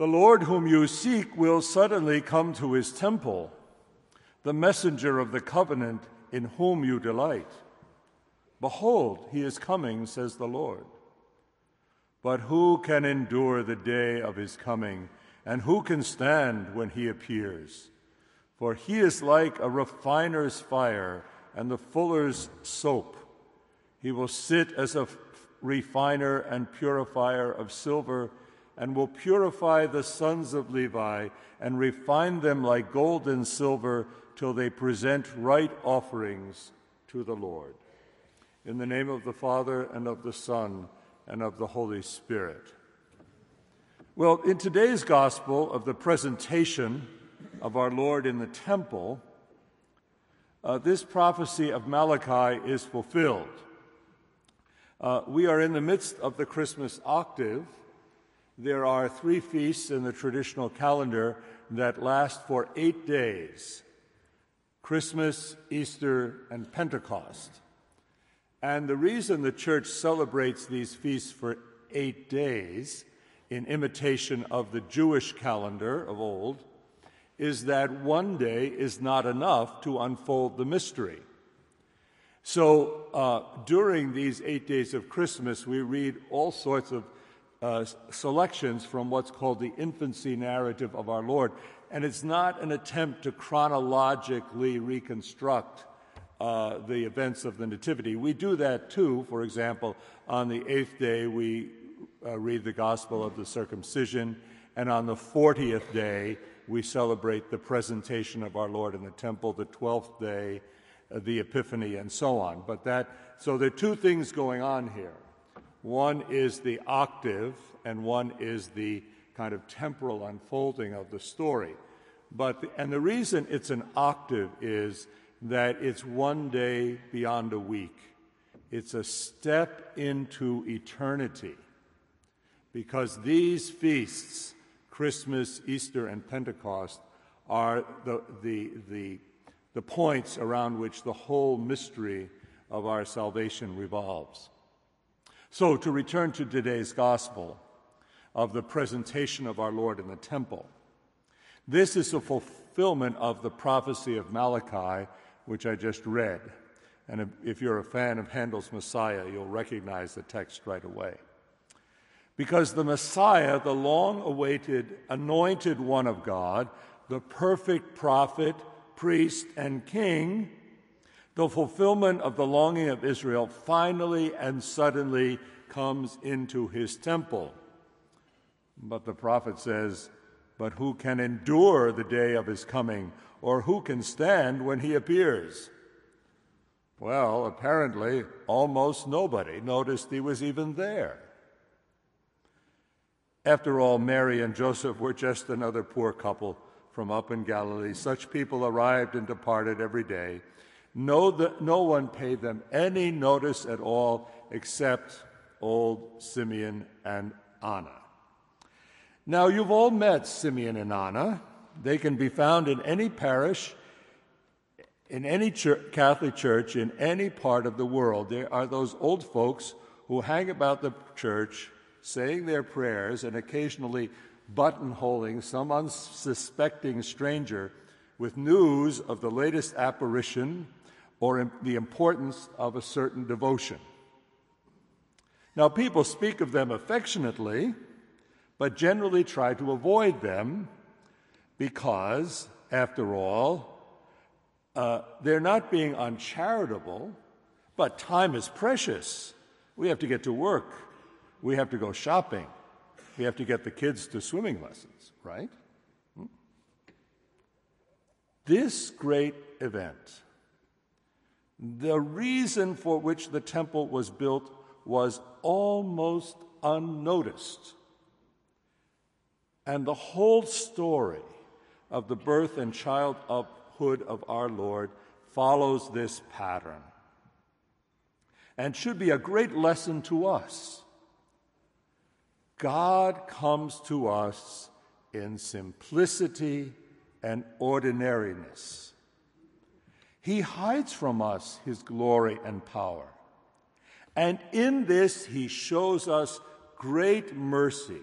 The Lord whom you seek will suddenly come to his temple, the messenger of the covenant in whom you delight. Behold, he is coming, says the Lord. But who can endure the day of his coming, and who can stand when he appears? For he is like a refiner's fire and the fuller's soap. He will sit as a refiner and purifier of silver, and will purify the sons of Levi and refine them like gold and silver till they present right offerings to the Lord. In the name of the Father, and of the Son, and of the Holy Spirit. Well, in today's gospel of the presentation of our Lord in the temple, uh, this prophecy of Malachi is fulfilled. Uh, we are in the midst of the Christmas octave. There are three feasts in the traditional calendar that last for eight days Christmas, Easter, and Pentecost. And the reason the church celebrates these feasts for eight days, in imitation of the Jewish calendar of old, is that one day is not enough to unfold the mystery. So uh, during these eight days of Christmas, we read all sorts of uh, selections from what's called the infancy narrative of our Lord. And it's not an attempt to chronologically reconstruct uh, the events of the Nativity. We do that too. For example, on the eighth day, we uh, read the Gospel of the Circumcision, and on the 40th day, we celebrate the presentation of our Lord in the temple, the 12th day, uh, the Epiphany, and so on. But that, so there are two things going on here. One is the octave, and one is the kind of temporal unfolding of the story. But, the, and the reason it's an octave is that it's one day beyond a week. It's a step into eternity. Because these feasts Christmas, Easter, and Pentecost are the, the, the, the points around which the whole mystery of our salvation revolves. So, to return to today's gospel of the presentation of our Lord in the temple, this is a fulfillment of the prophecy of Malachi, which I just read. And if you're a fan of Handel's Messiah, you'll recognize the text right away because the Messiah, the long awaited anointed one of God, the perfect prophet, priest, and king, the fulfillment of the longing of Israel, finally and suddenly comes into his temple. But the prophet says, But who can endure the day of his coming, or who can stand when he appears? Well, apparently, almost nobody noticed he was even there. After all, Mary and Joseph were just another poor couple from up in Galilee. Such people arrived and departed every day. No, the, no one paid them any notice at all except old Simeon and Anna. Now, you've all met Simeon and Anna. They can be found in any parish, in any church, Catholic church, in any part of the world. There are those old folks who hang about the church saying their prayers, and occasionally buttonholing some unsuspecting stranger with news of the latest apparition or the importance of a certain devotion. Now, people speak of them affectionately, but generally try to avoid them because, after all, uh, they're not being uncharitable, but time is precious. We have to get to work we have to go shopping. We have to get the kids to swimming lessons, right? Hmm? This great event, the reason for which the temple was built was almost unnoticed. And the whole story of the birth and childhood of our Lord follows this pattern and should be a great lesson to us God comes to us in simplicity and ordinariness. He hides from us his glory and power. And in this, he shows us great mercy.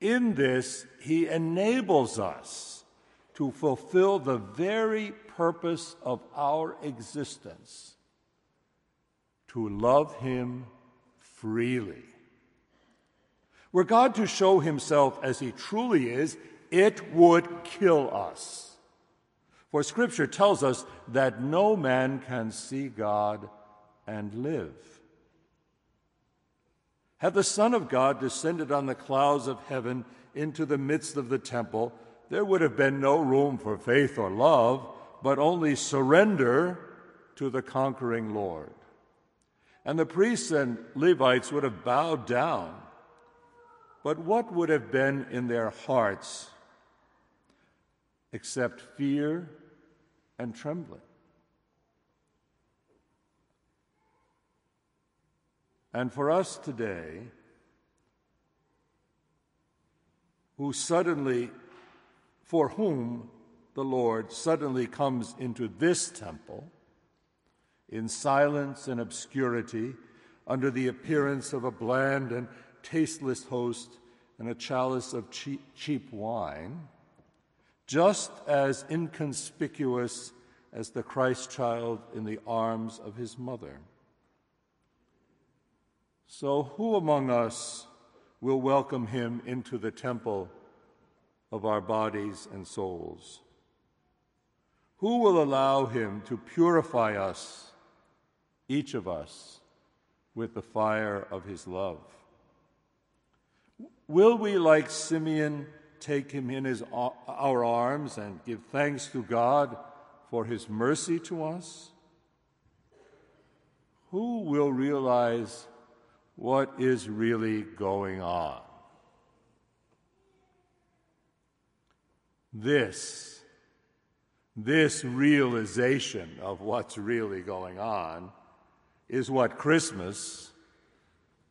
In this, he enables us to fulfill the very purpose of our existence to love him freely. Were God to show himself as he truly is, it would kill us. For scripture tells us that no man can see God and live. Had the Son of God descended on the clouds of heaven into the midst of the temple, there would have been no room for faith or love, but only surrender to the conquering Lord. And the priests and Levites would have bowed down. But what would have been in their hearts except fear and trembling? And for us today, who suddenly, for whom the Lord suddenly comes into this temple in silence and obscurity under the appearance of a bland and tasteless host and a chalice of cheap, cheap wine, just as inconspicuous as the Christ child in the arms of his mother. So, who among us will welcome him into the temple of our bodies and souls? Who will allow him to purify us, each of us, with the fire of his love? Will we, like Simeon, take him in his, uh, our arms and give thanks to God for his mercy to us? Who will realize what is really going on? This, this realization of what's really going on is what Christmas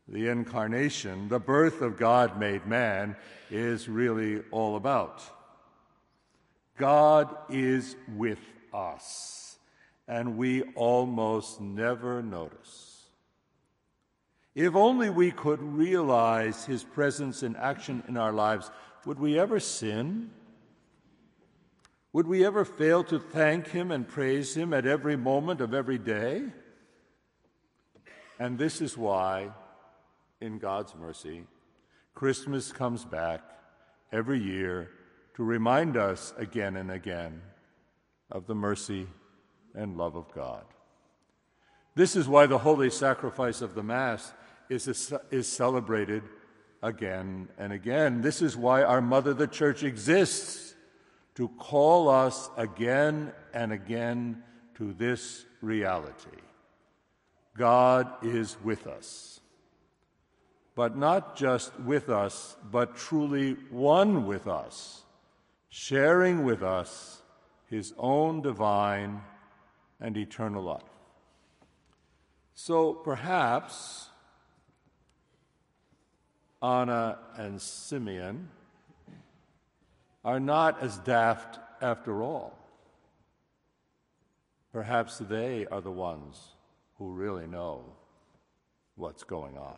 the incarnation, the birth of God made man, is really all about. God is with us, and we almost never notice. If only we could realize his presence in action in our lives, would we ever sin? Would we ever fail to thank him and praise him at every moment of every day? And this is why in God's mercy, Christmas comes back every year to remind us again and again of the mercy and love of God. This is why the holy sacrifice of the Mass is, is celebrated again and again. This is why our Mother, the Church, exists to call us again and again to this reality. God is with us but not just with us, but truly one with us, sharing with us his own divine and eternal life. So perhaps Anna and Simeon are not as daft after all. Perhaps they are the ones who really know what's going on.